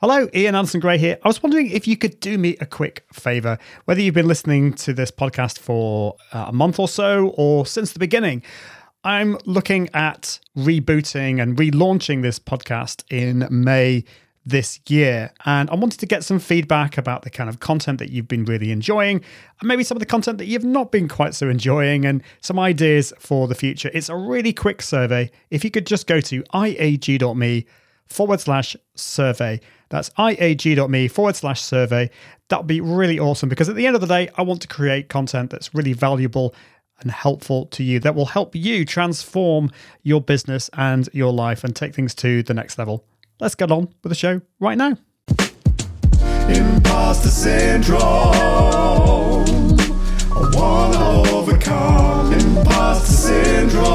Hello, Ian Anderson Gray here. I was wondering if you could do me a quick favor, whether you've been listening to this podcast for uh, a month or so or since the beginning. I'm looking at rebooting and relaunching this podcast in May this year. And I wanted to get some feedback about the kind of content that you've been really enjoying, and maybe some of the content that you've not been quite so enjoying, and some ideas for the future. It's a really quick survey. If you could just go to iag.me forward slash survey. That's iag.me forward slash survey. That would be really awesome because at the end of the day, I want to create content that's really valuable and helpful to you that will help you transform your business and your life and take things to the next level. Let's get on with the show right now. Imposter syndrome. I wanna overcome imposter syndrome.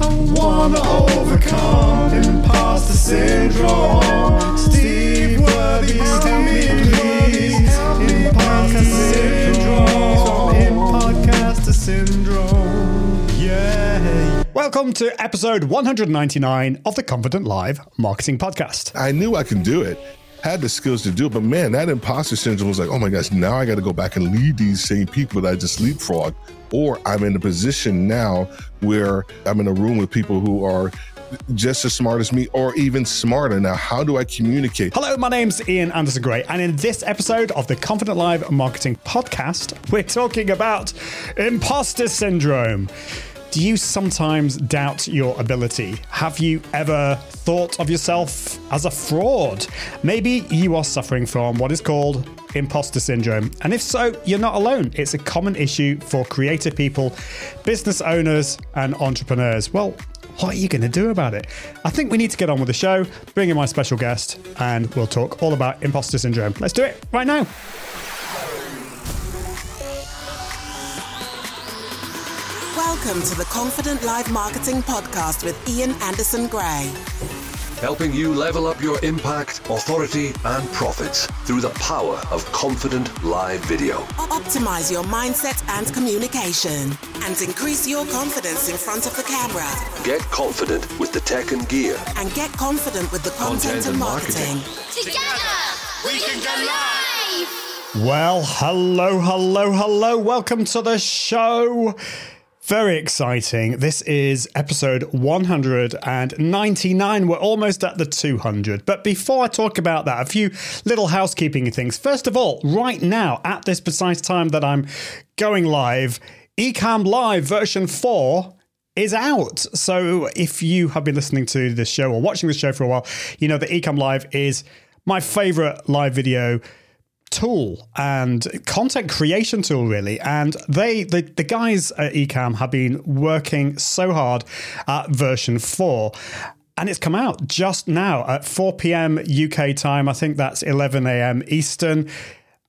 I wanna overcome imposter syndrome. Steve Worthy, tell me please. Imposter syndrome. Imposter syndrome. Yeah. Welcome to episode 199 of the Confident Live Marketing Podcast. I knew I could do it, had the skills to do it, but man, that imposter syndrome was like, oh my gosh, now I got to go back and lead these same people that I just leapfrog. Or I'm in a position now where I'm in a room with people who are just as smart as me or even smarter. Now, how do I communicate? Hello, my name's Ian Anderson Gray, and in this episode of the Confident Live Marketing Podcast, we're talking about imposter syndrome. Do you sometimes doubt your ability? Have you ever thought of yourself as a fraud? Maybe you are suffering from what is called imposter syndrome. And if so, you're not alone. It's a common issue for creative people, business owners, and entrepreneurs. Well, what are you going to do about it? I think we need to get on with the show, bring in my special guest, and we'll talk all about imposter syndrome. Let's do it right now. Welcome to the Confident Live Marketing Podcast with Ian Anderson Gray. Helping you level up your impact, authority, and profits through the power of confident live video. Optimize your mindset and communication and increase your confidence in front of the camera Get confident with the tech and gear. and get confident with the content, Content and and marketing. Together, we can go live! Well, hello, hello, hello. Welcome to the show. Very exciting. This is episode 199. We're almost at the 200. But before I talk about that, a few little housekeeping things. First of all, right now, at this precise time that I'm going live, Ecamm Live version 4 is out. So if you have been listening to this show or watching the show for a while, you know that Ecamm Live is my favorite live video tool and content creation tool really and they the, the guys at Ecamm have been working so hard at version 4 and it's come out just now at 4 p.m uk time i think that's 11 a.m eastern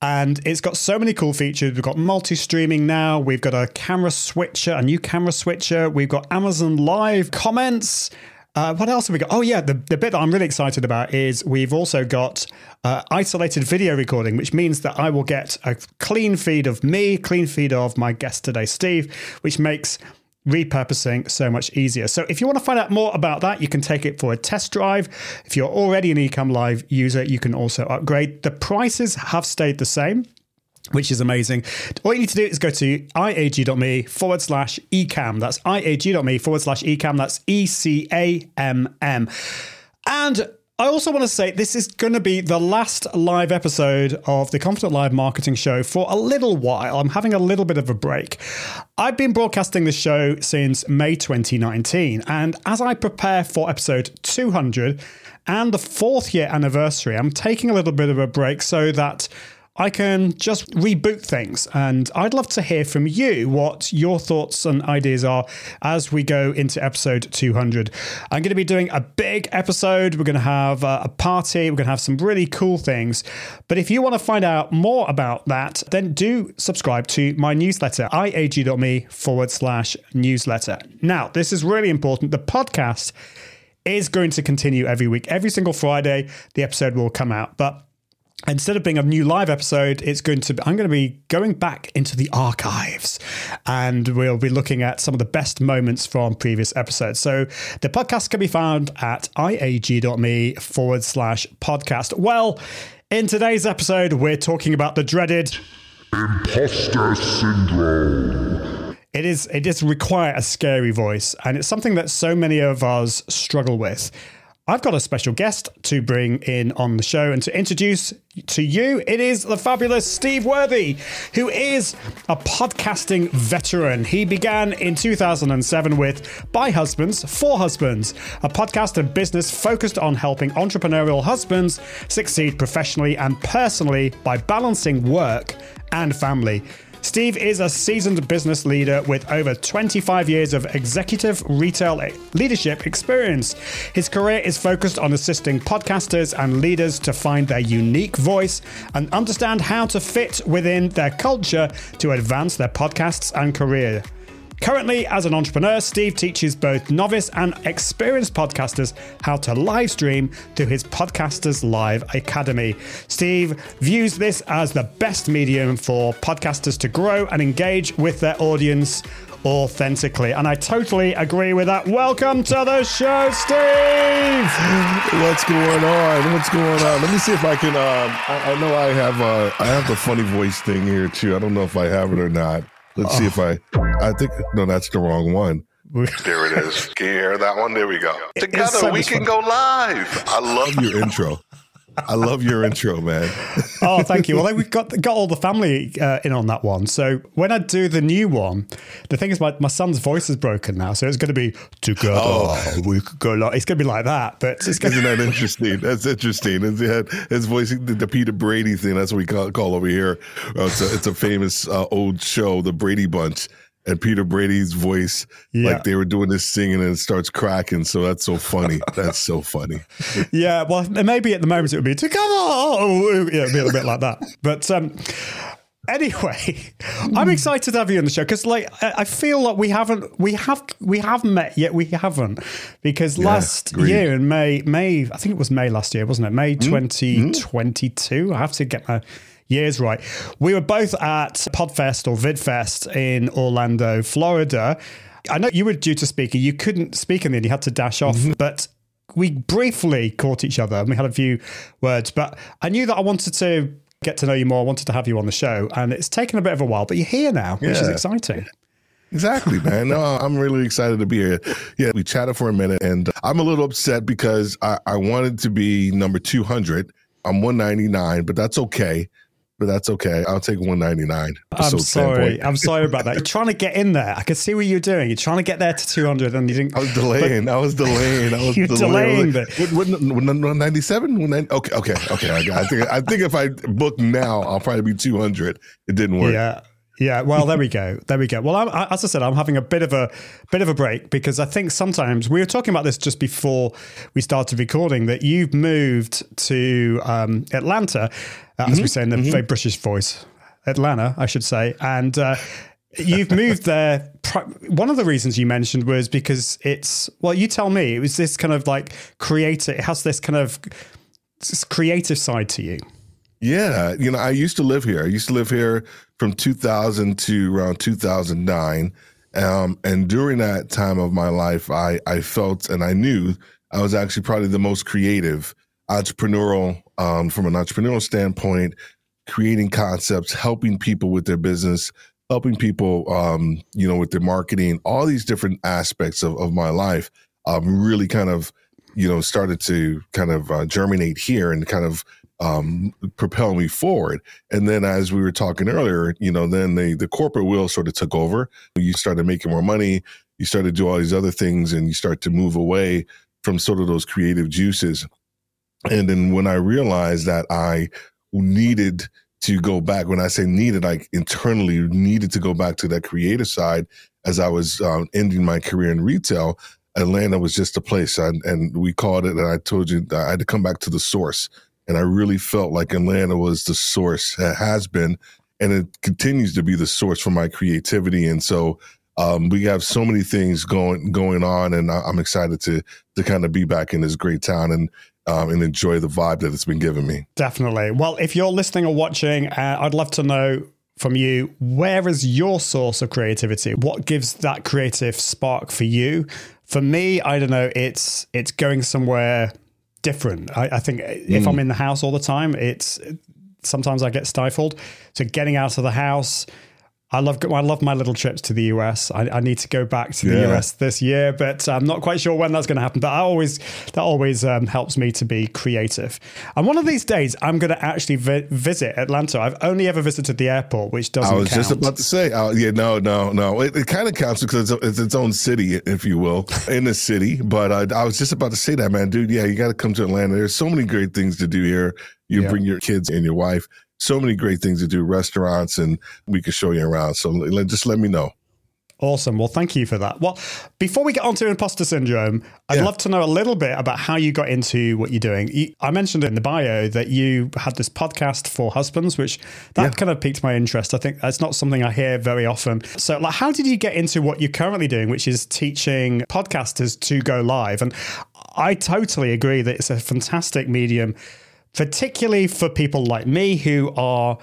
and it's got so many cool features. We've got multi streaming now. We've got a camera switcher, a new camera switcher. We've got Amazon Live comments. Uh, what else have we got? Oh, yeah, the, the bit that I'm really excited about is we've also got uh, isolated video recording, which means that I will get a clean feed of me, clean feed of my guest today, Steve, which makes repurposing so much easier. So if you want to find out more about that, you can take it for a test drive. If you're already an Ecamm Live user, you can also upgrade. The prices have stayed the same which is amazing. All you need to do is go to iag.me forward slash ecamm. That's iag.me forward slash ecamm. That's E C A M M. And I also want to say this is going to be the last live episode of the Confident Live Marketing Show for a little while. I'm having a little bit of a break. I've been broadcasting this show since May 2019, and as I prepare for episode 200 and the fourth year anniversary, I'm taking a little bit of a break so that I can just reboot things. And I'd love to hear from you what your thoughts and ideas are as we go into episode 200. I'm going to be doing a big episode. We're going to have uh, a party. We're going to have some really cool things. But if you want to find out more about that, then do subscribe to my newsletter, iag.me forward slash newsletter. Now, this is really important. The podcast is going to continue every week. Every single Friday, the episode will come out. But instead of being a new live episode, it's going to be, I'm going to be going back into the archives and we'll be looking at some of the best moments from previous episodes. So the podcast can be found at iag.me forward slash podcast. Well, in today's episode, we're talking about the dreaded Imposter syndrome. it is it does require a scary voice, and it's something that so many of us struggle with. I've got a special guest to bring in on the show and to introduce to you. It is the fabulous Steve Worthy, who is a podcasting veteran. He began in 2007 with By Husbands, For Husbands, a podcast and business focused on helping entrepreneurial husbands succeed professionally and personally by balancing work and family. Steve is a seasoned business leader with over 25 years of executive retail leadership experience. His career is focused on assisting podcasters and leaders to find their unique voice and understand how to fit within their culture to advance their podcasts and career. Currently, as an entrepreneur, Steve teaches both novice and experienced podcasters how to live stream through his Podcasters Live Academy. Steve views this as the best medium for podcasters to grow and engage with their audience authentically. And I totally agree with that. Welcome to the show, Steve. What's going on? What's going on? Let me see if I can. Um, I, I know I have. Uh, I have the funny voice thing here too. I don't know if I have it or not. Let's see if I. I think no, that's the wrong one. There it is. Can you hear that one? There we go. Together we can fun. go live. I love Love your intro. I love your intro, man. Oh, thank you. Well, we've got got all the family uh, in on that one. So when I do the new one, the thing is, my, my son's voice is broken now, so it's going to be together Oh. we could go. Like, it's going to be like that, but it's going Isn't that interesting? That's interesting. It's, yeah, his voice, the, the Peter Brady thing. That's what we call, call over here. Uh, it's, a, it's a famous uh, old show, the Brady Bunch. And Peter Brady's voice, Yeah. like they were doing this singing and it starts cracking. So that's so funny. That's so funny. Yeah, well, maybe at the moment it would be together. Oh, yeah, it'd be a bit like that. But um, anyway, I'm excited to have you on the show because, like, I feel like we haven't, we have, we have met yet we haven't because last year in May, May, I think it was May last year, wasn't it? May 2022. I have to get my years right. We were both at Podfest or VidFest in Orlando, Florida. I know you were due to speak and you couldn't speak in the end, you had to dash off, mm-hmm. but we briefly caught each other and we had a few words. But I knew that I wanted to get to know you more. I wanted to have you on the show, and it's taken a bit of a while, but you're here now, which is exciting. Exactly, man. No, I'm really excited to be here. Yeah, we chatted for a minute, and I'm a little upset because I, I wanted to be number 200. I'm 199, but that's okay. But that's okay. I'll take 199. I'm sorry. I'm sorry about that. You're trying to get in there. I could see what you're doing. You're trying to get there to 200, and you didn't. I was delaying. I was delaying. I was You're delaying delaying. the- What, what, what, 97? Okay, okay, okay. I, got- I think I think if I book now, I'll probably be 200. It didn't work. Yeah. Yeah, well, there we go. There we go. Well, I'm, I, as I said, I'm having a bit of a bit of a break because I think sometimes we were talking about this just before we started recording that you've moved to um, Atlanta, uh, as we say in the very British voice, Atlanta, I should say, and uh, you've moved there. pri- One of the reasons you mentioned was because it's well, you tell me it was this kind of like creative. It has this kind of this creative side to you. Yeah, you know, I used to live here. I used to live here from 2000 to around 2009. Um, and during that time of my life, I, I felt and I knew I was actually probably the most creative, entrepreneurial, um, from an entrepreneurial standpoint, creating concepts, helping people with their business, helping people, um, you know, with their marketing, all these different aspects of, of my life, um, really kind of, you know, started to kind of uh, germinate here and kind of um, propel me forward. And then, as we were talking earlier, you know, then the the corporate wheel sort of took over. You started making more money. You started to do all these other things, and you start to move away from sort of those creative juices. And then when I realized that I needed to go back, when I say needed, like internally needed to go back to that creative side as I was um, ending my career in retail, Atlanta was just a place. And, and we called it, and I told you I had to come back to the source. And I really felt like Atlanta was the source, has been, and it continues to be the source for my creativity. And so um, we have so many things going going on, and I, I'm excited to to kind of be back in this great town. And um, and enjoy the vibe that it's been giving me. Definitely. Well, if you're listening or watching, uh, I'd love to know from you where is your source of creativity? What gives that creative spark for you? For me, I don't know. It's it's going somewhere different. I, I think eh, if I'm hmm. in the house all the time, it's sometimes I get stifled. So getting out of the house. I love I love my little trips to the US. I, I need to go back to the Yeah. US this year, but I'm not quite sure when that's going to happen. But I always that always um, helps me to be creative. And one of these days, I'm going to actually vi- visit Atlanta. I've only ever visited the airport, which doesn't. I was count. just about to say, uh, yeah, no, no, no. It, it kind of counts because it's, it's its own city, if you will, in the city. But uh, I was just about to say that, man, dude. Yeah, you got to come to Atlanta. There's so many great things to do here. You Yeah. bring your kids and your wife. So many great things to do, restaurants, and we can show you around. So let, just let me know. Awesome. Well, thank you for that. Well, before we get on to imposter syndrome, I'd Yeah. love to know a little bit about how you got into what you're doing. You, I mentioned in the bio that you had this podcast for husbands, which that Yeah. kind of piqued my interest. I think that's not something I hear very often. So, like, how did you get into what you're currently doing, which is teaching podcasters to go live? And I totally agree that it's a fantastic medium, particularly for people like me who are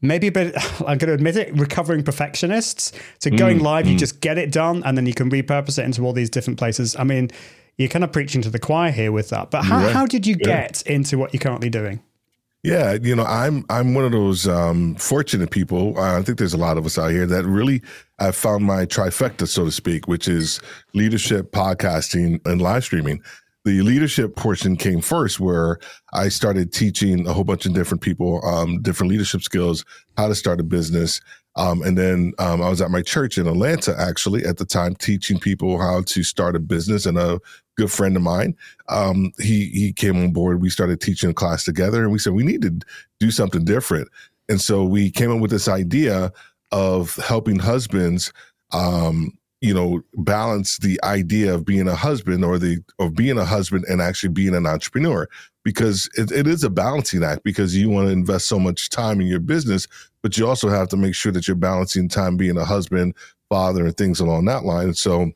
maybe a bit i'm going to admit it recovering perfectionists so going Mm, live you just get it done and then you can repurpose it into all these different places i mean you're kind of preaching to the choir here with that but how, Yeah. how did you Yeah. get into what you're currently doing Yeah, you know, I'm I'm one of those um, fortunate people. Uh, I think there's a lot of us out here that really have found my trifecta, so to speak, which is leadership, podcasting, and live streaming. The leadership portion came first, where I started teaching a whole bunch of different people um, different leadership skills, how to start a business. Um, and then um, I was at my church in Atlanta, actually, at the time, teaching people how to start a business. And a good friend of mine, um, he he came on board. We started teaching a class together, and we said we need to do something different. And so we came up with this idea of helping husbands, um, you know, balance the idea of being a husband or the of being a husband and actually being an entrepreneur because it, it is a balancing act because you want to invest so much time in your business, but you also have to make sure that you're balancing time being a husband, father, and things along that line. So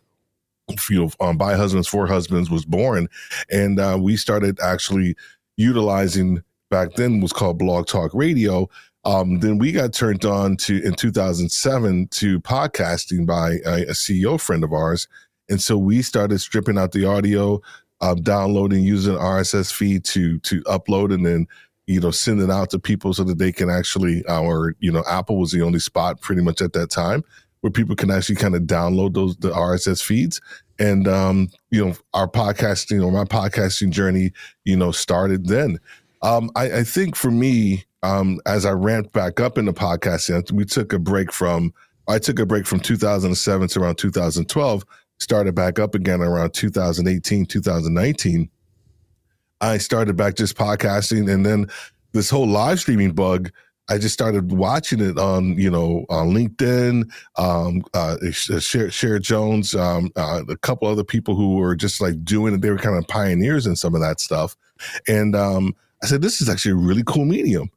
you know, um, by husbands for husbands was born, and uh, we started actually utilizing back then was called Blog Talk Radio. Um, then we got turned on to in 2007 to podcasting by a, a CEO friend of ours, and so we started stripping out the audio, uh, downloading, using RSS feed to to upload, and then you know send it out to people so that they can actually, our you know, Apple was the only spot pretty much at that time where people can actually kind of download those the RSS feeds. And um, you know, our podcasting or my podcasting journey, you know, started then. Um, I, I think for me, um, as I ramped back up in the podcasting, we took a break from I took a break from 2007 to around 2012, started back up again around 2018, 2019. I started back just podcasting, and then this whole live streaming bug I just started watching it on, you know, on LinkedIn, um, uh, Cher Jones, um, uh, a couple other people who were just like doing it. They were kind of pioneers in some of that stuff. And um, I said, this is actually a really cool medium.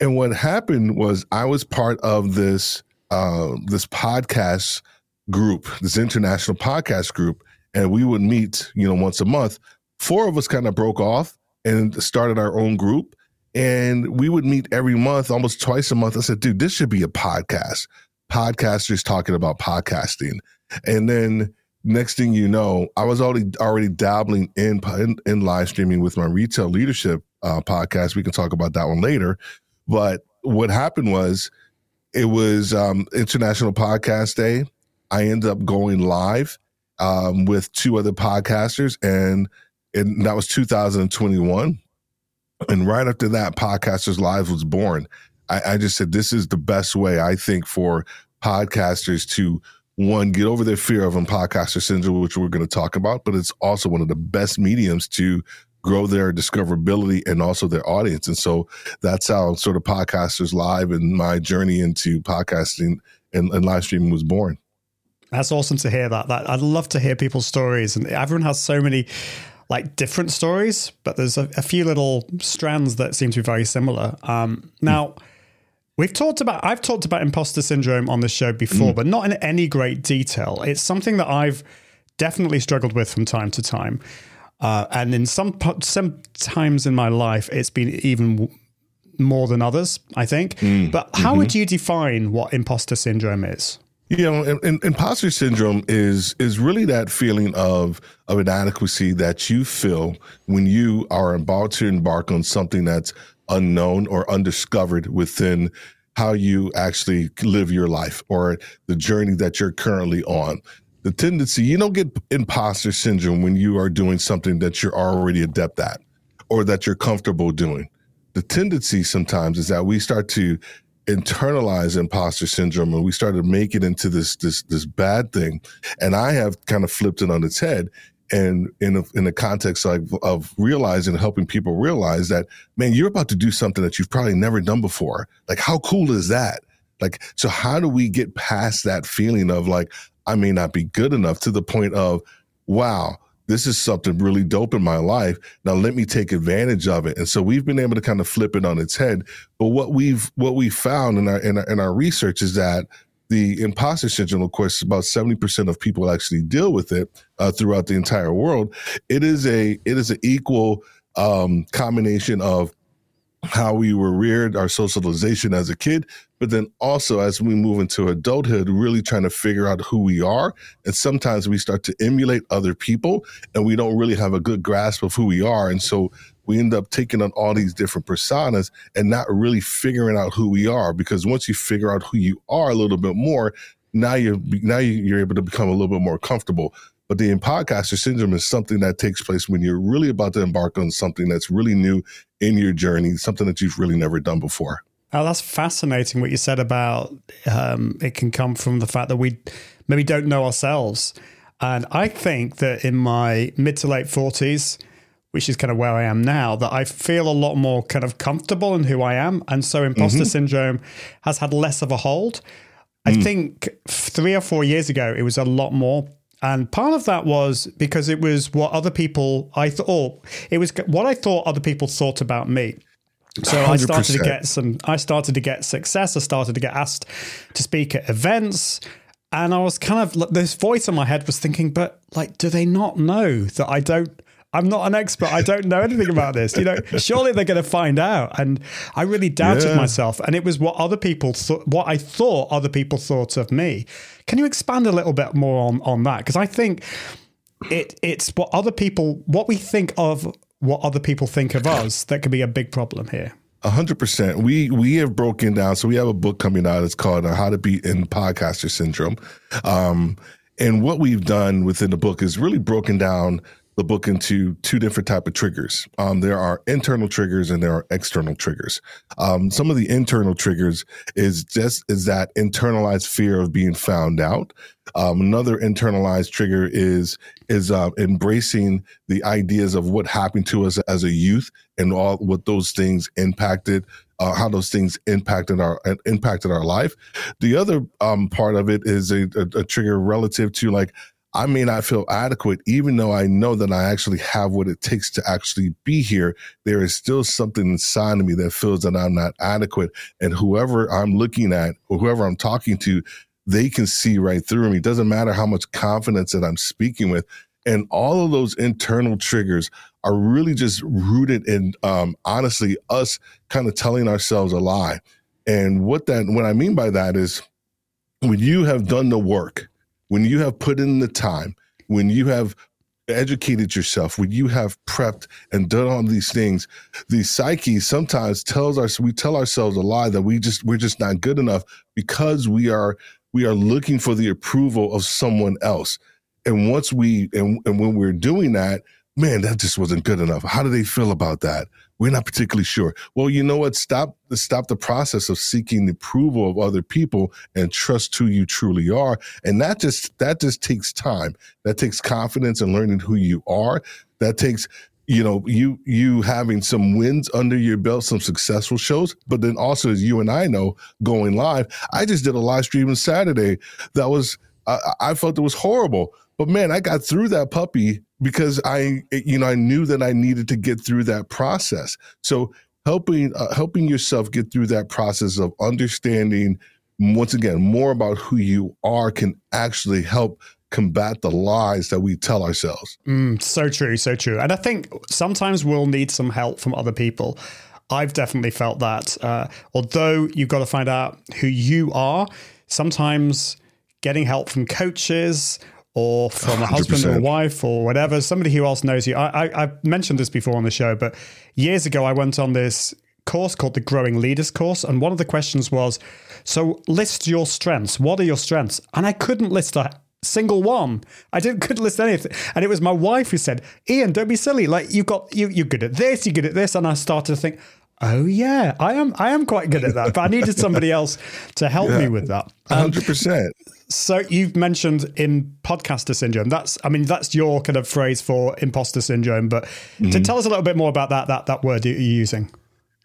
And what happened was I was part of this, uh, this podcast group, this international podcast group, and we would meet, you know, once a month. Four of us kind of broke off and started our own group and we would meet every month, almost twice a month. I said, dude, this should be a podcast. Podcasters talking about podcasting. And then next thing you know, I was already already dabbling in in, in live streaming with my retail leadership uh, podcast. We can talk about that one later. But what happened was, it was um, International Podcast Day. I ended up going live um, with two other podcasters, and and that was 2021 and right after that, Podcasters Live was born. I, I, just said, this is the best way, I think, for podcasters to, one, get over their fear of imposter syndrome, which we're going to talk about, but it's also one of the best mediums to grow their discoverability and also their audience. And so that's how sort of Podcasters Live and my journey into podcasting and, and live streaming was born. That's awesome to hear that. that. I'd love to hear people's stories. And everyone has so many like different stories, but there's a, a, few little strands that seem to be very similar. Um, now, we've talked about, I've talked about imposter syndrome on this show before, mm. but not in any great detail. It's something that I've definitely struggled with from time to time. Uh, and in some some times in my life, it's been even more than others, I think. But how would you define what imposter syndrome is? You know, and, and imposter syndrome is is really that feeling of of inadequacy that you feel when you are about to embark on something that's unknown or undiscovered within how you actually live your life or the journey that you're currently on. The tendency you don't get imposter syndrome when you are doing something that you're already adept at or that you're comfortable doing. The tendency sometimes is that we start to internalize imposter syndrome and we start to make it into this this this bad thing. And i have kind of flipped it on its head and in a, in the context of, of realizing helping people realize that man you're about to do something that you've probably never done before. Like how cool is that? Like so how do we get past that feeling of like i may not be good enough to the point of wow this is something really dope in my life. Now let me take advantage of it. And so we've been able to kind of flip it on its head. But what we've what we found in our in our, in our research is that the imposter syndrome, of course, about seventy percent of people actually deal with it uh, throughout the entire world. It is a it is an equal um, combination of how we were reared, our socialization as a kid, but then also as we move into adulthood, really trying to figure out who we are. And sometimes we start to emulate other people and we don't really have a good grasp of who we are. And so we end up taking on all these different personas and not really figuring out who we are. Because once you figure out who you are a little bit more, now you're now you're able to become a little bit more comfortable. But the imposter syndrome is something that takes place when you're really about to embark on something that's really new in your journey, something that you've really never done before. Oh, that's fascinating what you said about um, it can come from the fact that we maybe don't know ourselves. And I think that in my mid to late 40s, which is kind of where I am now, that I feel a lot more kind of comfortable in who I am. And so imposter syndrome has had less of a hold. I think three or four years ago, it was a lot more. And part of that was because it was what other people I thought it was what I thought other people thought about me. So I started to get some. I started to get success. I started to get asked to speak at events, and I was kind of this voice in my head was thinking, but like, do they not know that I don't? I'm not an expert. I don't know anything about this. You know, surely they're going to find out. And I really doubted Yeah. myself. And it was what other people thought, what I thought other people thought of me. Can you expand a little bit more on on that? Because I think it it's what other people, what we think of, what other people think of us, that could be a big problem here. A hundred percent. We we have broken down. So we have a book coming out. It's called uh, "How to Beat in Podcaster Syndrome," um, and what we've done within the book is really broken down the book into two different type of triggers. Um, there are internal triggers and there are external triggers. Um, some of the internal triggers is just is that internalized fear of being found out. Um, another internalized trigger is is uh, embracing the ideas of what happened to us as a youth and all what those things impacted, uh, how those things impacted our uh, impacted our life. The other um, part of it is a, a, a trigger relative to like I may not feel adequate, even though I know that I actually have what it takes to actually be here. There is still something inside of me that feels that I'm not adequate, and whoever I'm looking at or whoever I'm talking to, they can see right through me. It doesn't matter how much confidence that I'm speaking with. And all of those internal triggers are really just rooted in, um, honestly, us kind of telling ourselves a lie. And what that, what I mean by that is when you have done the work, when you have put in the time, when you have educated yourself, when you have prepped and done all these things, the psyche sometimes tells us we tell ourselves a lie that we just we're just not good enough because we are we are looking for the approval of someone else. And once we and, and when we're doing that, man, that just wasn't good enough. How do they feel about that? We're not particularly sure. Well, you know what? Stop stop the process of seeking the approval of other people and trust who you truly are. And that just that just takes time. That takes confidence and learning who you are. That takes you know you you having some wins under your belt some successful shows but then also as you and i know going live i just did a live stream on saturday that was i, I felt it was horrible but man i got through that puppy because i you know i knew that i needed to get through that process so helping uh, helping yourself get through that process of understanding once again more about who you are can actually help combat the lies that we tell ourselves. Mm, so true, so true. And I think sometimes we'll need some help from other people. I've definitely felt that. Uh, although you've got to find out who you are, sometimes getting help from coaches or from a husband or 100%. wife or whatever, somebody who else knows you. I, I, I've mentioned this before on the show, but years ago I went on this course called the Growing Leaders course, and one of the questions was, "So list your strengths. What are your strengths?" And I couldn't list a single one. I didn't couldn't list anything, and it was my wife who said, "Ian, don't be silly. Like you got you you're good at this, you're good at this," and I started to think. Oh yeah, I am. I am quite good at that, but I needed somebody else to help me with that. Um, 100%. so you've mentioned imposter syndrome. That's, I mean, that's your kind of phrase for imposter syndrome. But to tell us a little bit more about that that that word you're using.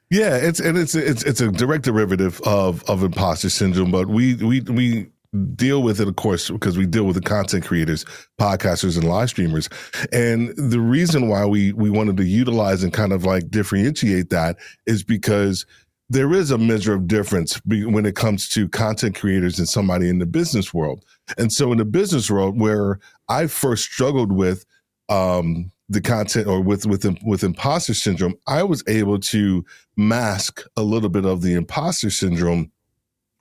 Yeah, it's and it's it's it's a direct derivative of of imposter syndrome, but we we we deal with it, of course, because we deal with the content creators, podcasters, and live streamers. And the reason why we we wanted to utilize and kind of like differentiate that is because there is a measure of difference when it comes to content creators and somebody in the business world. And so in the business world, where I first struggled with um, the content or with with with imposter syndrome, I was able to mask a little bit of the imposter syndrome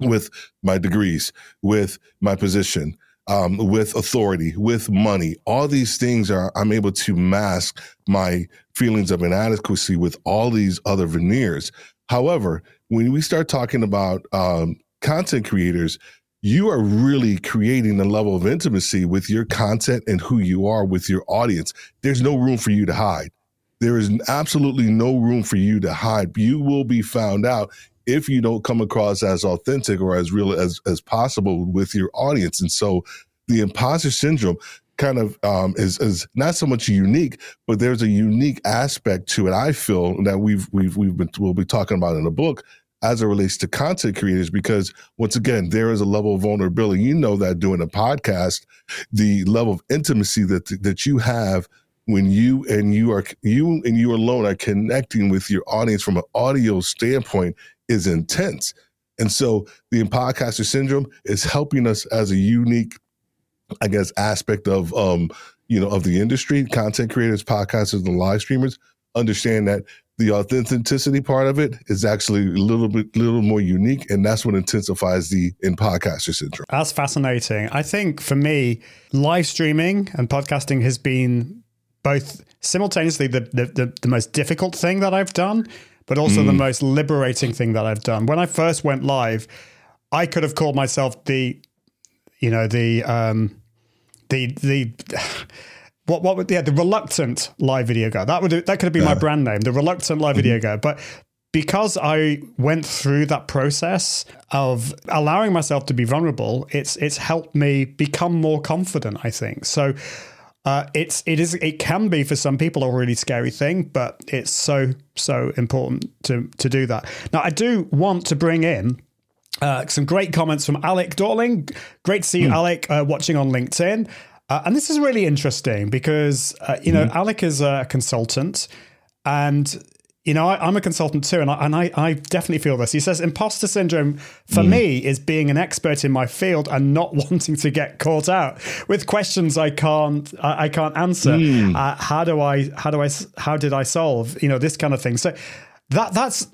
with my degrees, with my position, um, with authority, with money. All these things are I'm able to mask my feelings of inadequacy with all these other veneers. However, when we start talking about um, content creators, you are really creating a level of intimacy with your content and who you are with your audience. There's no room for you to hide. There is absolutely no room for you to hide. You will be found out if you don't come across as authentic or as real as, as possible with your audience. And so the imposter syndrome kind of um, is, is not so much unique, but there's a unique aspect to it. I feel that we've, we've, we've been, we'll be talking about in the book as it relates to content creators, because once again, there is a level of vulnerability. You know that doing a podcast, the level of intimacy that, that you have when you and you are you and you alone are connecting with your audience from an audio standpoint is intense. And so the imposter syndrome is helping us as a unique, I guess, aspect of um, you know, of the industry, content creators, podcasters, and live streamers, understand that the authenticity part of it is actually a little bit little more unique. And that's what intensifies the imposter syndrome. That's fascinating. I think for me, live streaming and podcasting has been both simultaneously the, the, the, the most difficult thing that I've done, but also the most liberating thing that I've done. When I first went live, I could have called myself the, you know, the, um, the, the, what, what would, yeah, the reluctant live video guy. That would, that could have been my brand name, the reluctant live video guy. But because I went through that process of allowing myself to be vulnerable, it's it's helped me become more confident. I think so. Uh, it's it is it can be for some people a really scary thing, but it's so so important to to do that. Now I do want to bring in uh, some great comments from Alec Dorling. Great to see you, Alec, uh, watching on LinkedIn. Uh, and this is really interesting because uh, you know Alec is a consultant, and you know I, I'm a consultant too, and I, and I, I definitely feel this. He says imposter syndrome for hmm. me is being an expert in my field and not wanting to get caught out with questions I can't I, I can't answer. Hmm. Uh, how do I how do I how did I solve you know this kind of thing? So that that's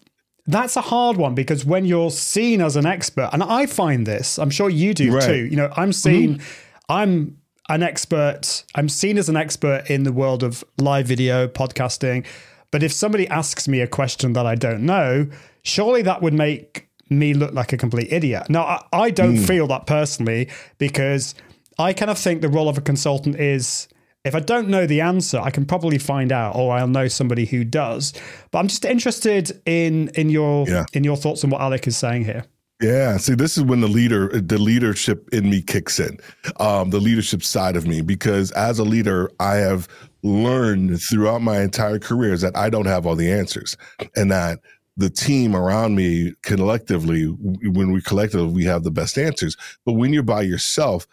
that's a hard one because when you're seen as an expert, and I find this, I'm sure you do Right. too. You know, I'm seen, hmm. I'm an expert, I'm seen as an expert in the world of live video, podcasting. But if somebody asks me a question that I don't know, surely that would make me look like a complete idiot. Now, I, I don't hmm. feel that personally because I kind of think the role of a consultant is if I don't know the answer, I can probably find out, or I'll know somebody who does. But I'm just interested in in your Yeah. in your thoughts on what Alec is saying here. Yeah, see, this is when the leader, the leadership in me kicks in, um, the leadership side of me, because as a leader, I have learned throughout my entire career is that I don't have all the answers, and that the team around me collectively, when we collectively, we have the best answers. But when you're by yourself,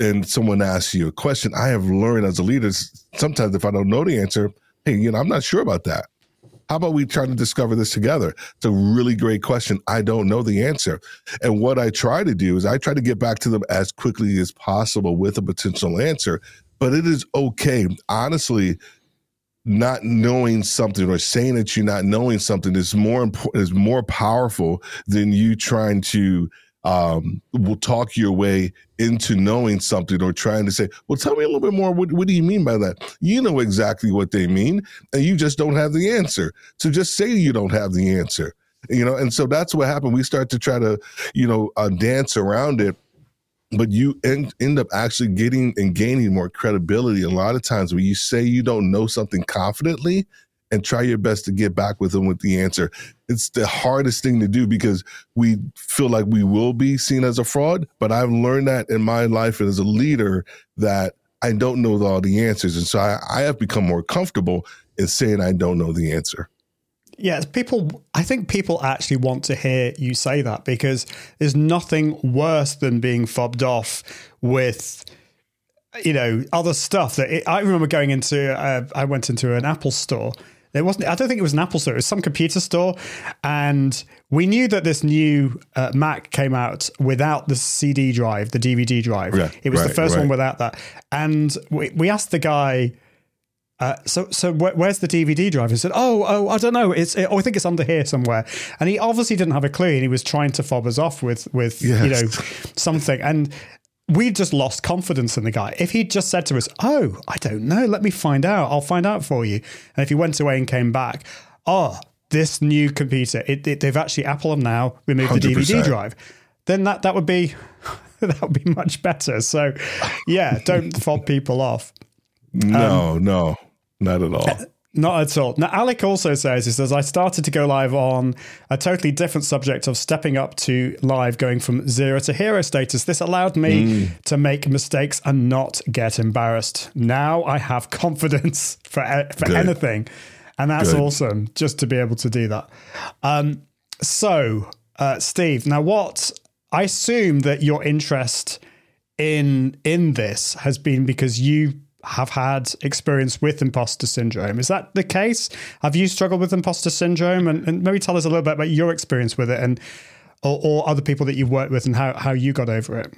and someone asks you a question, I have learned as a leader, sometimes if I don't know the answer, hey, you know, I'm not sure about that. How about we try to discover this together? It's a really great question. I don't know the answer. And what I try to do is I try to get back to them as quickly as possible with a potential answer. But it is okay. Honestly, not knowing something or saying that you're not knowing something is more important is more powerful than you trying to um, will talk your way into knowing something or trying to say, well, tell me a little bit more. What, what do you mean by that? You know exactly what they mean, and you just don't have the answer. So just say you don't have the answer, you know. And so that's what happened. We start to try to, you know, uh, dance around it. But you end, end up actually getting and gaining more credibility. A lot of times when you say you don't know something confidently, and try your best to get back with them with the answer. It's the hardest thing to do because we feel like we will be seen as a fraud. But I've learned that in my life and as a leader that I don't know all the answers. And so I, I have become more comfortable in saying I don't know the answer. Yes, people. I think people actually want to hear you say that because there's nothing worse than being fobbed off with, you know, other stuff. That it, I remember going into. Uh, I went into an Apple store it wasn't. I don't think it was an Apple store. It was some computer store, and we knew that this new uh, Mac came out without the CD drive, the DVD drive. Yeah, it was right, the first right. one without that, and we, we asked the guy. Uh, so, so wh- where's the DVD drive? He said, "Oh, oh, I don't know. It's, it, oh, I think it's under here somewhere." And he obviously didn't have a clue, and he was trying to fob us off with, with you know, something. And we just lost confidence in the guy. If he'd just said to us, "Oh, I don't know. Let me find out. I'll find out for you," and if he went away and came back, "Oh, this new computer, it, it, they've actually Apple have now removed the DVD drive," then that that would be that would be much better. So, yeah, don't fob people off. No, um, no, not at all. Not at all. Now, Alec also says, he says, I started to go live on a totally different subject of stepping up to live, going from zero to hero status. This allowed me to make mistakes and not get embarrassed. Now I have confidence for, for Good. anything. And that's Good. awesome just to be able to do that. Um, so, uh, Steve, now what I assume that your interest in in this has been because you have had experience with imposter syndrome. Is that the case? Have you struggled with imposter syndrome? And, and maybe tell us a little bit about your experience with it and or, or other people that you've worked with and how, how you got over it.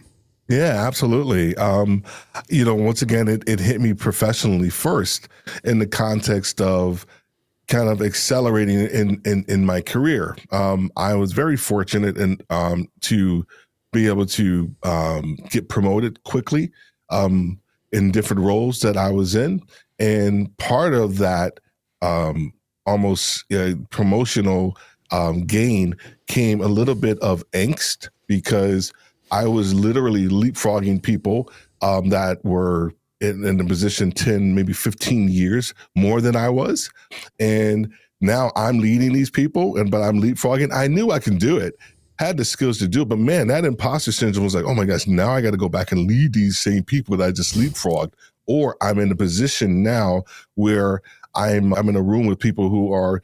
Yeah, absolutely. Um, you know, once again, it, it hit me professionally first in the context of kind of accelerating in in, in my career. Um, I was very fortunate and um, to be able to um, get promoted quickly um, in different roles that I was in, and part of that um, almost uh, promotional um, gain came a little bit of angst because I was literally leapfrogging people um, that were in, in a position 10, maybe 15 years more than I was. And now I'm leading these people, and but I'm leapfrogging. I knew I can do it, had the skills to do it, but man, that imposter syndrome was like, oh my gosh, now I got to go back and lead these same people that I just leapfrogged. Or I'm in a position now where I'm I'm in a room with people who are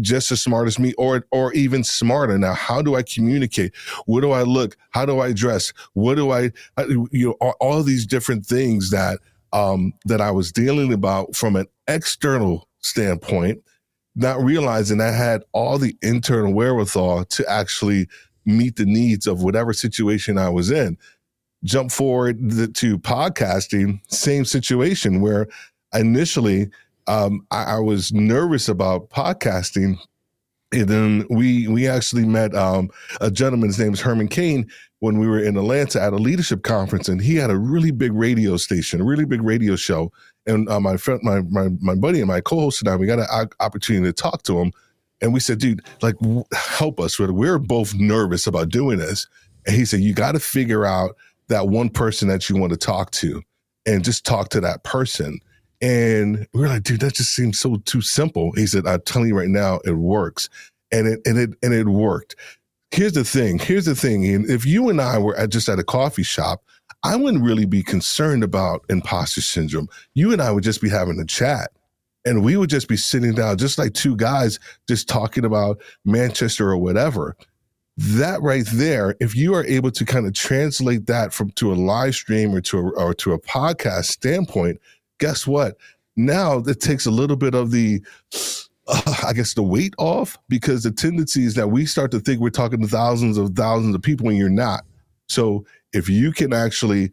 just as smart as me or or even smarter. Now how do i communicate? What do i look? How do i dress? What do i you know all, all these different things that um that i was dealing about from an external standpoint not realizing i had all the internal wherewithal to actually meet the needs of whatever situation i was in jump forward to podcasting same situation where initially um, I, I was nervous about podcasting. And then we we actually met um, a gentleman. His name is Herman Cain. When we were in Atlanta at a leadership conference, and he had a really big radio station, a really big radio show. And uh, my friend, my, my my buddy, and my co-host and I, we got an opportunity to talk to him. And we said, "Dude, like, w- help us. We're, we're both nervous about doing this." And he said, "You got to figure out that one person that you want to talk to, and just talk to that person." And we were like, dude, that just seems so too simple. He said, I'm telling you right now, it works. And it and it and it worked. Here's the thing. Here's the thing. If you and I were at, just at a coffee shop, I wouldn't really be concerned about imposter syndrome. You and I would just be having a chat. And we would just be sitting down, just like two guys, just talking about Manchester or whatever. That right there, if you are able to kind of translate that from to a live stream or to a, or to a podcast standpoint, guess what? Now it takes a little bit of the uh, I guess the weight off because the tendency is that we start to think we're talking to thousands of thousands of people when you're not. So if you can actually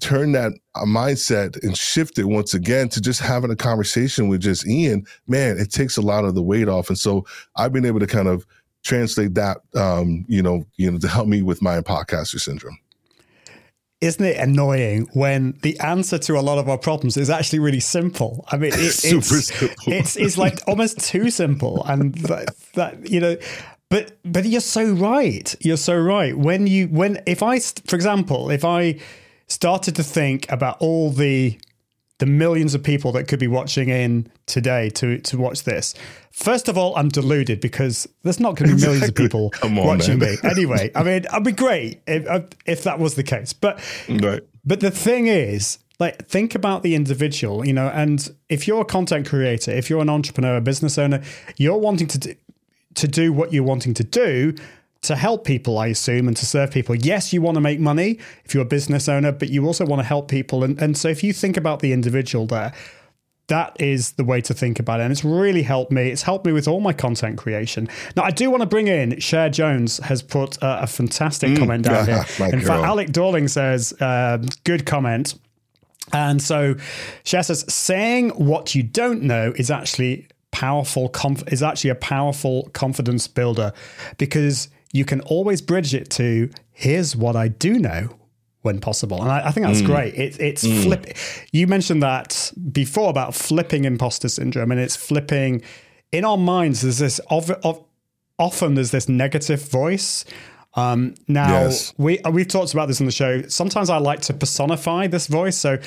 turn that uh, mindset and shift it once again to just having a conversation with just Ian, man, it takes a lot of the weight off. And so I've been able to kind of translate that, um, you know, you know, to help me with my podcaster syndrome. Isn't it annoying when the answer to a lot of our problems is actually really simple? I mean, it, Super it's, simple. it's it's like almost too simple, and that, that you know, but but you're so right. You're so right. When you when if I, for example, if I started to think about all the the millions of people that could be watching in today to to watch this. First of all, I'm deluded because there's not going to be millions of people on, watching man. me. Anyway, I mean, I'd be great if, if that was the case. But Right. but the thing is, like, think about the individual, you know, and if you're a content creator, if you're an entrepreneur, a business owner, you're wanting to do, to do what you're wanting to do to help people, I assume, and to serve people. Yes, you want to make money if you're a business owner, but you also want to help people. And, and so if you think about the individual there, that is the way to think about it. And it's really helped me. It's helped me with all my content creation. Now, I do want to bring in Cher Jones has put uh, a fantastic comment down here. my in fact. Alec Dorling says, um, good comment. And so Cher says, saying what you don't know is actually powerful, conf- is actually a powerful confidence builder because you can always bridge it to, here's what I do know when possible. And I, I think that's mm. great. It, it's mm. flip. You mentioned that before about flipping imposter syndrome, and it's flipping in our minds. There's this of, of, often there's this negative voice. Um, now Yes. we uh, we've talked about this on the show. Sometimes I like to personify this voice. So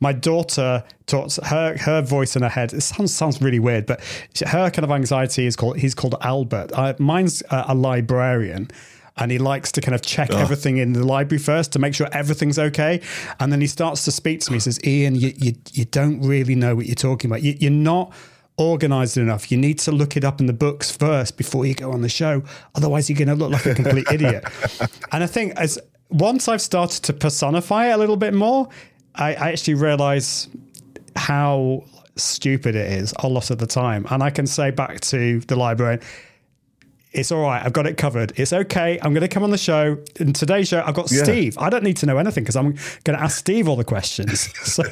my daughter talks her her voice in her head. It sounds sounds really weird, but her kind of anxiety is called he's called Albert. Uh, mine's a, a librarian. And he likes to kind of check everything in the library first to make sure everything's okay. And then he starts to speak to me. He says, Ian, you, you, you don't really know what you're talking about. You, you're not organized enough. You need to look it up in the books first before you go on the show. Otherwise, you're going to look like a complete idiot. And I think as once I've started to personify it a little bit more, I, actually realize how stupid it is a lot of the time. And I can say back to the librarian, it's all right. I've got it covered. It's okay. I'm going to come on the show. In today's show, I've got Yeah. Steve. I don't need to know anything because I'm going to ask Steve all the questions. So,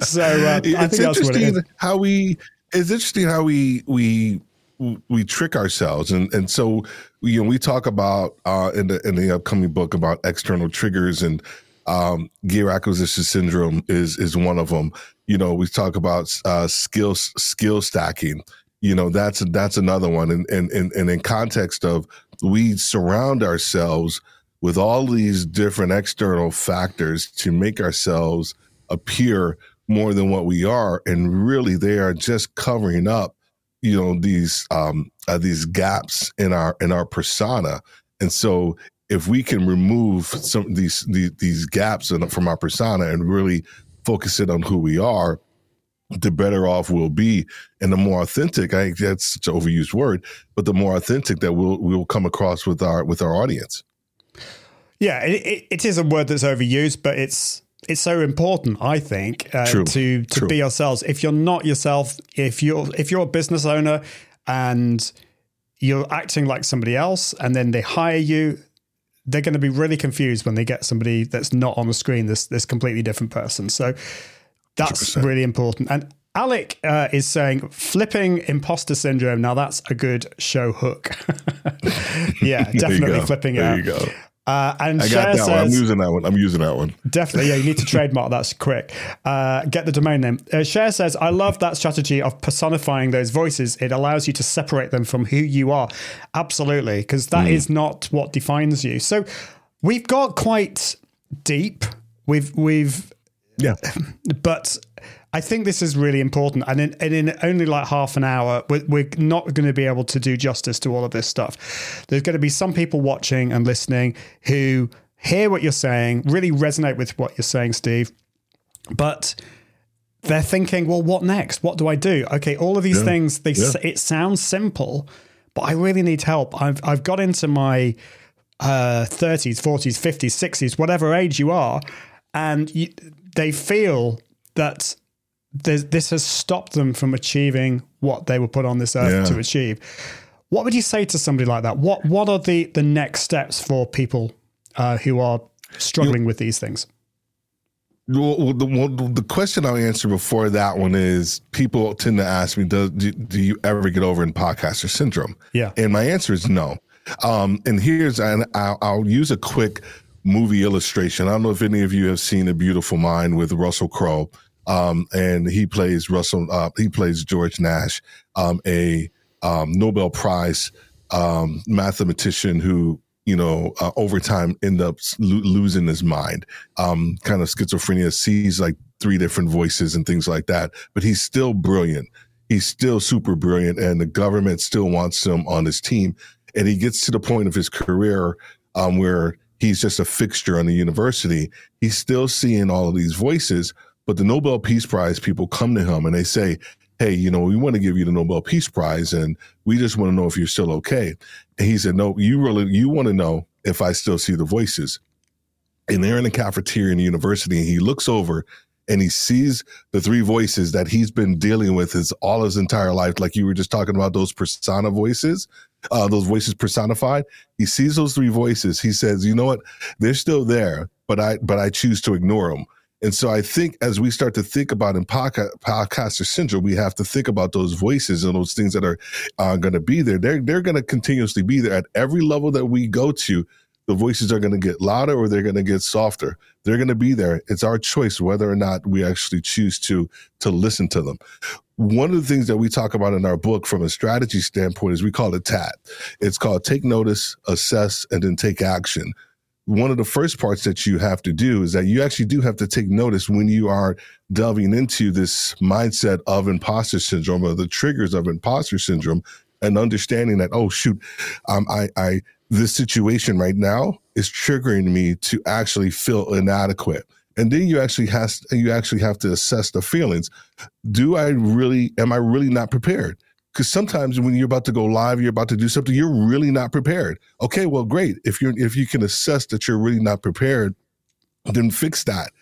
so I think it's that's what it interesting how we it's interesting how we we we trick ourselves and and so you know we talk about uh in the in the upcoming book about external triggers and um gear acquisition syndrome is is one of them you know we talk about uh skill skill stacking. You know that's that's another one. And and and, and in context of we surround ourselves with all these different external factors to make ourselves appear more than what we are. And really they are just covering up you know these um uh, these gaps in our in our persona. And so if we can remove some of these these, these gaps in, from our persona and really focus it on who we are the better off we'll be and the more authentic i think that's such an overused word but the more authentic that we'll we'll come across with our with our audience Yeah, it, it, it is a word that's overused, but it's it's so important, I think, uh, True, to to true. be yourselves. If you're not yourself, if you're if you're a business owner and you're acting like somebody else, and then they hire you, they're going to be really confused when they get somebody that's not on the screen, this this completely different person. So that's 100%. really important. And Alec uh, is saying flipping imposter syndrome. Now that's a good show hook. yeah, definitely flipping it there out. you go Uh, and i Cher got that one i'm using that one i'm using that one Definitely, yeah. You need to trademark That's quick. Uh, get the domain name. Uh, Cher says, "I love that strategy of personifying those voices. It allows you to separate them from who you are. Absolutely, because that is not what defines you. So we've got quite deep. We've we've yeah but I think this is really important. And in, and in only like half an hour, we're, we're not going to be able to do justice to all of this stuff. There's going to be some people watching and listening who hear what you're saying, really resonate with what you're saying, Steve, but they're thinking, well, what next? What do I do? Okay, all of these Yeah. things, they, Yeah. it sounds simple, but I really need help. I've, I've got into my uh, 30s, 40s, 50s, 60s, whatever age you are, and you, they feel that this has stopped them from achieving what they were put on this earth Yeah. to achieve. What would you say to somebody like that? What What are the the next steps for people uh, who are struggling with these things? Well, well, the, well, the question I'll answer before that one is people tend to ask me, do, do, do you ever get over imposter syndrome? Yeah. And my answer is no. Um, and here's, and I'll, I'll use a quick movie illustration. I don't know if any of you have seen A Beautiful Mind with Russell Crowe. Um, and he plays Russell, uh, he plays George Nash, um, a um, Nobel Prize um, mathematician who you know, uh, over time end up lo- losing his mind. Um, kind of schizophrenia, sees like three different voices and things like that. But he's still brilliant. He's still super brilliant, and the government still wants him on his team. And he gets to the point of his career um, where he's just a fixture on the university. He's still seeing all of these voices, but the Nobel Peace Prize people come to him and they say, hey, you know, we want to give you the Nobel Peace Prize and we just want to know if you're still okay. And he said, no, you really, you want to know if I still see the voices. And they're in the cafeteria in the university and he looks over and he sees the three voices that he's been dealing with his all his entire life. Like you were just talking about those persona voices, uh, those voices personified. He sees those three voices. He says, you know what? They're still there, but I, but I choose to ignore them. And so I think as we start to think about imposter syndrome, we have to think about those voices and those things that are uh, going to be there. They're, they're going to continuously be there at every level that we go to. The voices are going to get louder or they're going to get softer. They're going to be there. It's our choice whether or not we actually choose to to listen to them. One of the things that we talk about in our book from a strategy standpoint is we call it TAT. It's called take notice, assess, and then take action one of the first parts that you have to do is that you actually do have to take notice when you are delving into this mindset of imposter syndrome or the triggers of imposter syndrome and understanding that, oh, shoot, um, I, I, this situation right now is triggering me to actually feel inadequate. And then you actually has you actually have to assess the feelings. Do I really am I really not prepared? Because sometimes when you're about to go live, you're about to do something, you're really not prepared. Okay, well, great. If you're if you can assess that you're really not prepared, then fix that.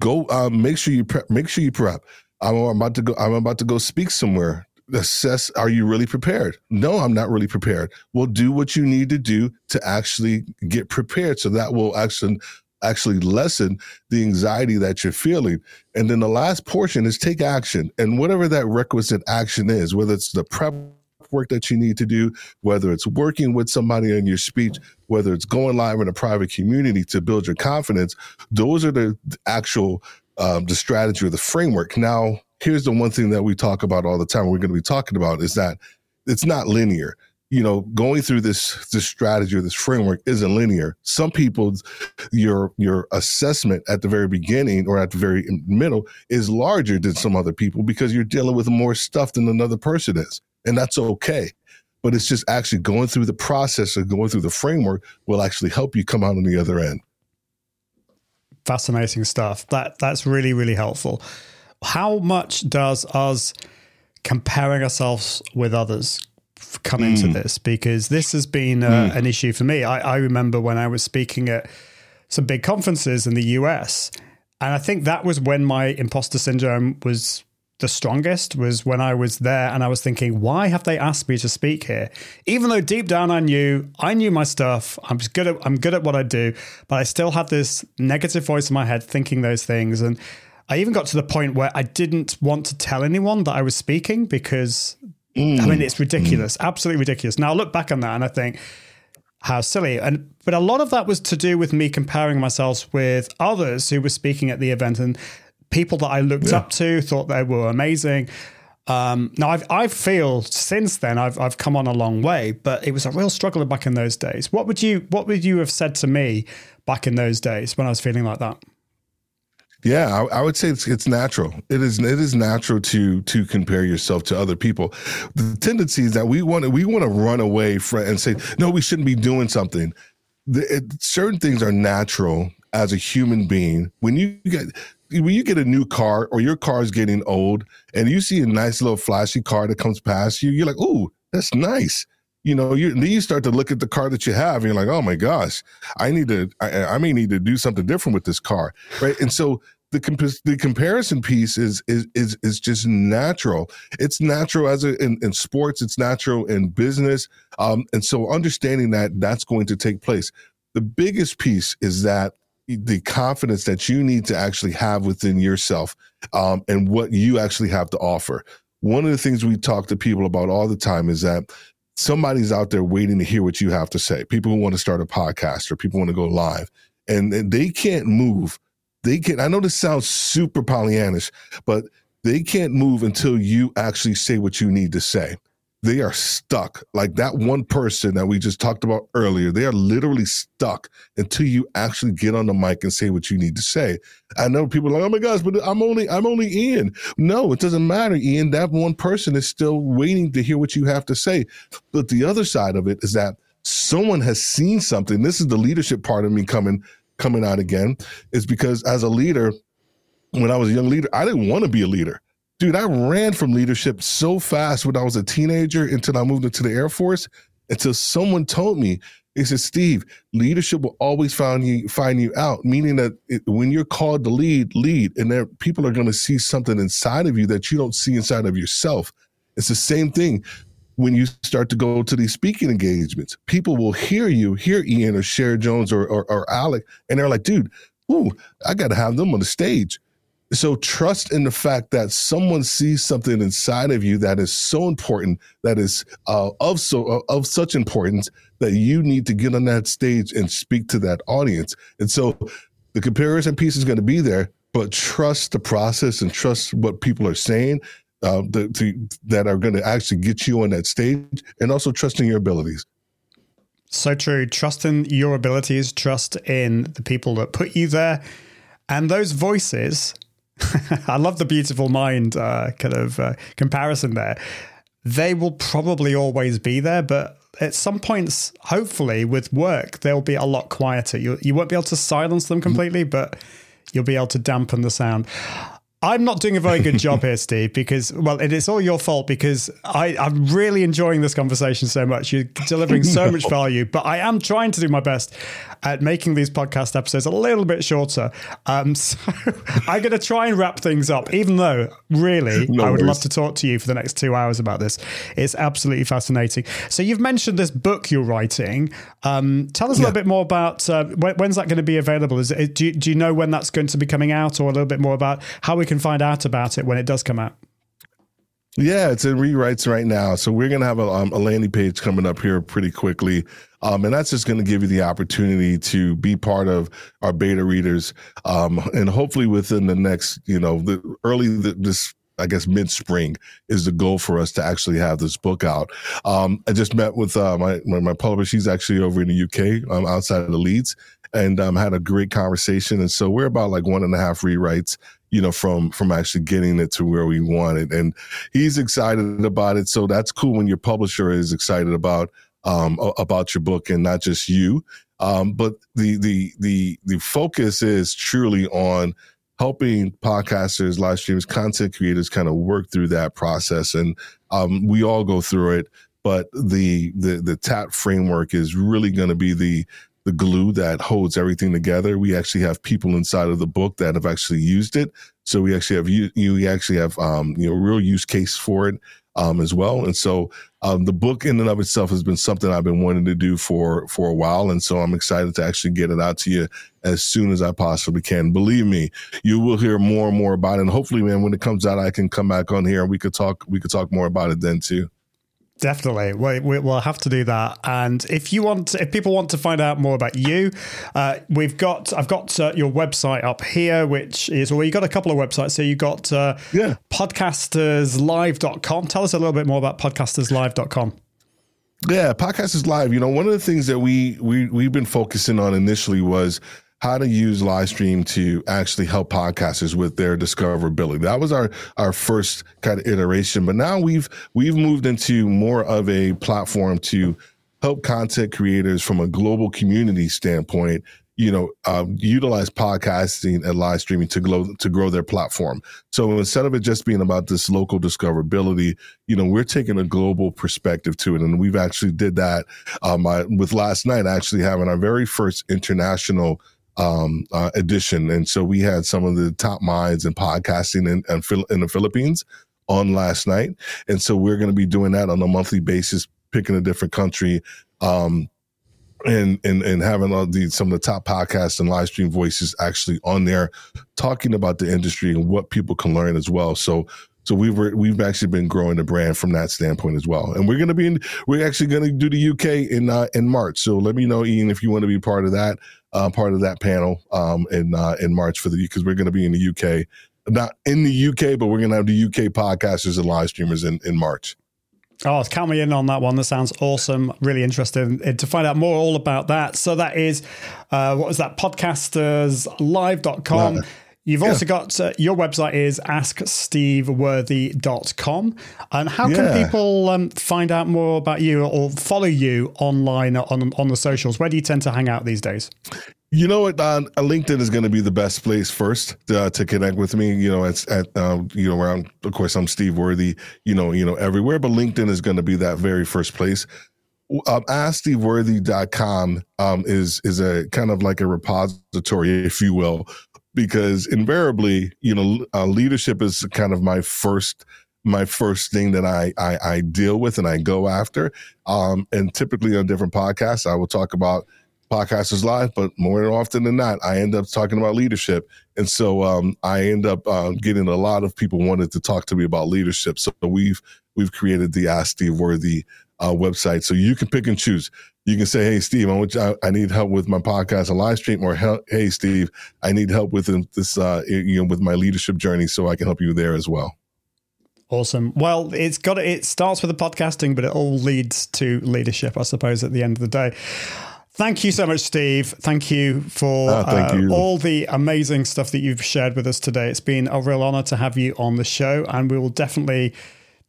Go um, make sure you prep. Make sure you prep. I'm about to go. I'm about to go speak somewhere. Assess. Are you really prepared? No, I'm not really prepared. Well, do what you need to do to actually get prepared, so that will actually actually lessen the anxiety that you're feeling. And then the last portion is take action. And whatever that requisite action is, whether it's the prep work that you need to do, whether it's working with somebody in your speech, whether it's going live in a private community to build your confidence, those are the actual um, the strategy or the framework. Now, here's the one thing that we talk about all the time. We're going to be talking about is that it's not linear you know, going through this this strategy or this framework isn't linear. Some people, your your assessment at the very beginning or at the very middle is larger than some other people because you're dealing with more stuff than another person is, and that's okay. But it's just actually going through the process of going through the framework will actually help you come out on the other end. Fascinating stuff. That that's really really helpful. How much does us comparing ourselves with others come into Mm. this because this has been uh, an issue for me. I, I remember when I was speaking at some big conferences in the US, and I think that was when my imposter syndrome was the strongest. Was when I was there and I was thinking, why have they asked me to speak here? Even though deep down I knew I knew my stuff. I'm good at I'm good at what I do, but I still had this negative voice in my head thinking those things and. I even got to the point where I didn't want to tell anyone that I was speaking because I mean, it's ridiculous, absolutely ridiculous. Now I look back on that and I think, how silly. And but a lot of that was to do with me comparing myself with others who were speaking at the event and people that I looked up to, thought they were amazing. Um, now I've, I feel since then I've I've come on a long way, but it was a real struggle back in those days. What would you What would you have said to me back in those days when I was feeling like that? Yeah, I, I, would say it's it's natural. It is it is natural to to compare yourself to other people. The tendency is that we want to we want to run away from and say no, we shouldn't be doing something. The, it, certain things are natural as a human being. When you get when you get a new car or your car is getting old and you see a nice little flashy car that comes past you, you're like, "Ooh, that's nice." You know, you then you start to look at the car that you have, and you're like, "Oh my gosh, I need to, I, I may need to do something different with this car." Right, and so the comp- the comparison piece is is is is just natural. It's natural as a, in, in sports. It's natural in business. Um, and so understanding that that's going to take place. The biggest piece is that the confidence that you need to actually have within yourself um, and what you actually have to offer. One of the things we talk to people about all the time is that somebody's out there waiting to hear what you have to say. People who want to start a podcast or people want to go live, and, and they can't move they can I know this sounds super Pollyannish, but they can't move until you actually say what you need to say. They are stuck. Like that one person that we just talked about earlier, they are literally stuck until you actually get on the mic and say what you need to say. I know people are like, oh my gosh, but I'm only I'm only Ian. No, it doesn't matter, Ian. That one person is still waiting to hear what you have to say. But the other side of it is that someone has seen something. This is the leadership part of me coming coming out again is because as a leader, when I was a young leader, I didn't want to be a leader. Dude, I ran from leadership so fast when I was a teenager until I moved into the Air Force, until someone told me, they said, Steve, leadership will always find you find you out, meaning that it, when you're called to lead, lead, and there people are going to see something inside of you that you don't see inside of yourself. It's the same thing when you start to go to these speaking engagements. People will hear you, hear Ian or Cher Jones or, or, or Alec, and they're like, dude, ooh, I got to have them on the stage. So trust in the fact that someone sees something inside of you that is so important, that is uh, of so uh, of such importance that you need to get on that stage and speak to that audience. And so the comparison piece is going to be there, but trust the process and trust what people are saying uh, the, to, that are going to actually get you on that stage and also trusting your abilities. So true. Trust in your abilities, trust in the people that put you there. And those voices, I love the beautiful mind uh, kind of uh, comparison there. They will probably always be there, but at some points, hopefully, with work, they'll be a lot quieter. You, you won't be able to silence them completely, but you'll be able to dampen the sound. I'm not doing a very good job here, Steve, because, well, it is all your fault because I, am really enjoying this conversation so much. You're delivering so no. much value, but I am trying to do my best at making these podcast episodes a little bit shorter. Um, so I'm going to try and wrap things up, even though, really, no I would worries. love to talk to you for the next two hours about this. It's absolutely fascinating. So you've mentioned this book you're writing. Um, tell us a little bit more about uh, when, when's that going to be available? Is it, do, you, do you know when that's going to be coming out or a little bit more about how we can find out about it when it does come out? Yeah, it's in rewrites right now. So we're going to have a, um, a, landing page coming up here pretty quickly. Um, and that's just going to give you the opportunity to be part of our beta readers. Um, and hopefully within the next, you know, the early, the, this, I guess mid spring is the goal for us to actually have this book out. Um, I just met with uh, my, my, my publisher. She's actually over in the UK, um, outside of the Leeds, and um, had a great conversation. And so we're about like one and a half rewrites you know, from from actually getting it to where we want it. And he's excited about it. So that's cool when your publisher is excited about um, about your book and not just you. Um, but the the the the focus is truly on helping podcasters, live streamers, content creators kind of work through that process. And um, we all go through it. But the the the TAP framework is really going to be the the glue that holds everything together. We actually have people inside of the book that have actually used it. So we actually have you, you actually have, um, you know, real use case for it, um, as well. And so, um, the book in and of itself has been something I've been wanting to do for, for a while. And so I'm excited to actually get it out to you as soon as I possibly can. Believe me, you will hear more and more about it. And hopefully, man, when it comes out, I can come back on here and we could talk, we could talk more about it then too. Definitely, we, we, will have to do that. And if you want, if people want to find out more about you, uh, we've got, I've got uh, your website up here, which is, well, you got a couple of websites. So you've got uh, yeah. podcasterslive.com. Tell us a little bit more about podcasterslive.com. Yeah, Podcasters Live. You know, one of the things that we we we've been focusing on initially was how to use live stream to actually help podcasters with their discoverability. That was our our first kind of iteration, but now we've we've moved into more of a platform to help content creators from a global community standpoint you know, um, utilize podcasting and live streaming to grow to grow their platform. So instead of it just being about this local discoverability, you know, we're taking a global perspective to it, and we've actually did that um, I, with last night actually having our very first international um, uh, edition. And so we had some of the top minds in podcasting in, in, in the Philippines on last night. And so we're going to be doing that on a monthly basis, picking a different country. Um, and and and having all the some of the top podcasts and live stream voices actually on there talking about the industry and what people can learn as well. So so we've we've actually been growing the brand from that standpoint as well. And we're going to be in we're actually going to do the UK in uh, in March. So let me know Ian if you want to be part of that uh, part of that panel um, in uh, in March for the because we're going to be in the UK not in the UK, but we're going to have the UK podcasters and live streamers in in March. Oh, count me in on that one. That sounds awesome. Really interested in, to find out more all about that. So that is, uh, what was that? Podcasterslive.com. Wow. You've Yeah. also got uh, your website is asksteveworthy.com. And how can people um, find out more about you or follow you online on, on the socials? Where do you tend to hang out these days? You know what? Uh, LinkedIn is going to be the best place first uh, to connect with me. You know, it's at um, you know where I'm. Of course, I'm Steve Worthy. You know, you know everywhere, but LinkedIn is going to be that very first place. Um, AskSteveWorthy.com um, is is a kind of like a repository, if you will, because invariably, you know, uh, leadership is kind of my first my first thing that I, I I deal with and I go after. Um, and typically on different podcasts, I will talk about podcasters live, but more often than not, I end up talking about leadership. And so um, I end up uh, getting a lot of people wanted to talk to me about leadership. So we've we've created the Ask Steve Worthy uh, website, so you can pick and choose. You can say, "Hey, Steve, I want you, I, I need help with my podcast and live stream," or "Hey, Steve, I need help with this, uh, you know, with my leadership journey, so I can help you there as well." Awesome. Well, it's got it starts with the podcasting, but it all leads to leadership, I suppose, at the end of the day. Thank you so much, Steve. Thank you for Ah, thank uh, you. all the amazing stuff that you've shared with us today. It's been a real honor to have you on the show, and we will definitely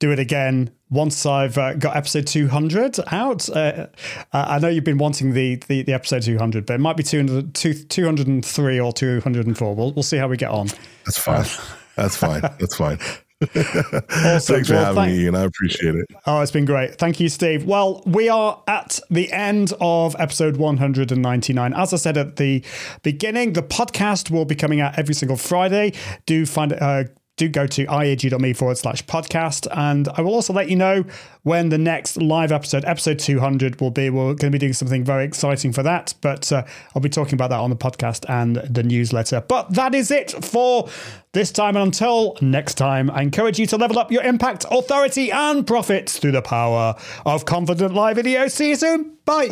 do it again once I've uh, got episode 200 out. Uh, I know you've been wanting the, the, the episode 200, but it might be 200, 203 or 204. We'll, we'll see how we get on. That's fine. That's fine. That's fine. Awesome. Thanks for Well, having thank- me, Ian. I appreciate it. Oh, it's been great. Thank you, Steve. Well, we are at the end of episode 199. As I said at the beginning, the podcast will be coming out every single Friday. Do find uh, do go to iag.me forward slash podcast. And I will also let you know when the next live episode, episode 200, will be. We're going to be doing something very exciting for that, but uh, I'll be talking about that on the podcast and the newsletter. But that is it for this time. And until next time, I encourage you to level up your impact, authority, and profits through the power of Confident Live Video. See you soon. Bye.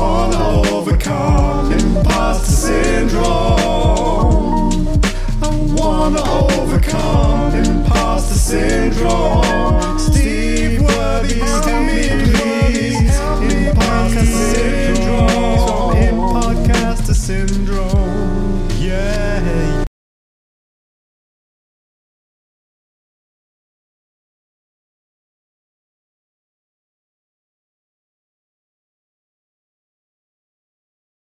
Wanna overcome imposter syndrome. I wanna overcome imposter syndrome. Steve Worthy, help me please. Imposter syndrome. Imposter syndrome.